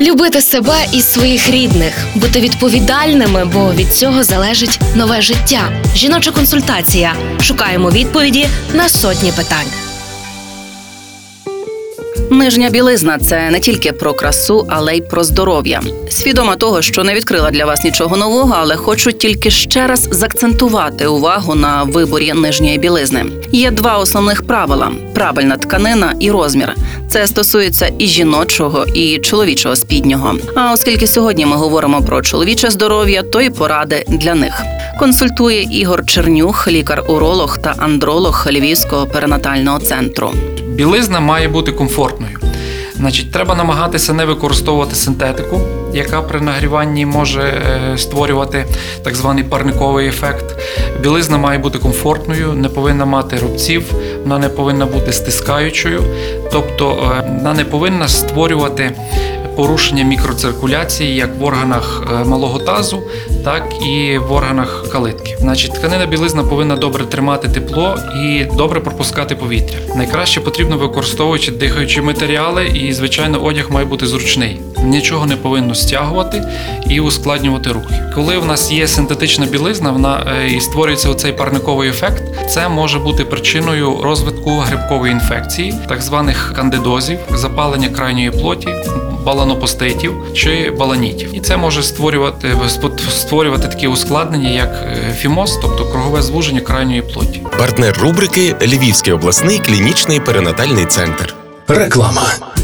Любити себе і своїх рідних, бути відповідальними, бо від цього залежить нове життя. Жіноча консультація. Шукаємо відповіді на сотні питань. Нижня білизна це не тільки про красу, але й про здоров'я. Свідома того, що не відкрила для вас нічого нового, але хочу тільки ще раз закцентувати увагу на виборі нижньої білизни. Є два основних правила: правильна тканина і розмір. Це стосується і жіночого, і чоловічого спіднього. А оскільки сьогодні ми говоримо про чоловіче здоров'я, то й поради для них. Консультує Ігор Чернюх, лікар-уролог та андролог Львівського перинатального центру. Білизна має бути комфортною. Значить, треба намагатися не використовувати синтетику, яка при нагріванні може е, створювати так званий парниковий ефект. Білизна має бути комфортною, не повинна мати рубців, вона не повинна бути стискаючою, тобто е, вона не повинна створювати порушення мікроциркуляції як в органах е, малого тазу, так і в органах калитки. Значить, тканина білизна повинна добре тримати тепло і добре пропускати повітря. Найкраще потрібно використовуючи дихаючі матеріали, і звичайно, одяг має бути зручний. Нічого не повинно стягувати і ускладнювати рухи. Коли в нас є синтетична білизна, вона е, і створюється оцей парниковий ефект. Це може бути причиною розвитку грибкової інфекції, так званих кандидозів, запалення крайньої плоті, баланопоститів чи баланітів. І це може створювати створювати такі ускладнення, як е, фімоз, тобто кругове звуження крайньої плоті. Партнер рубрики Львівський обласний клінічний перинатальний центр. Реклама.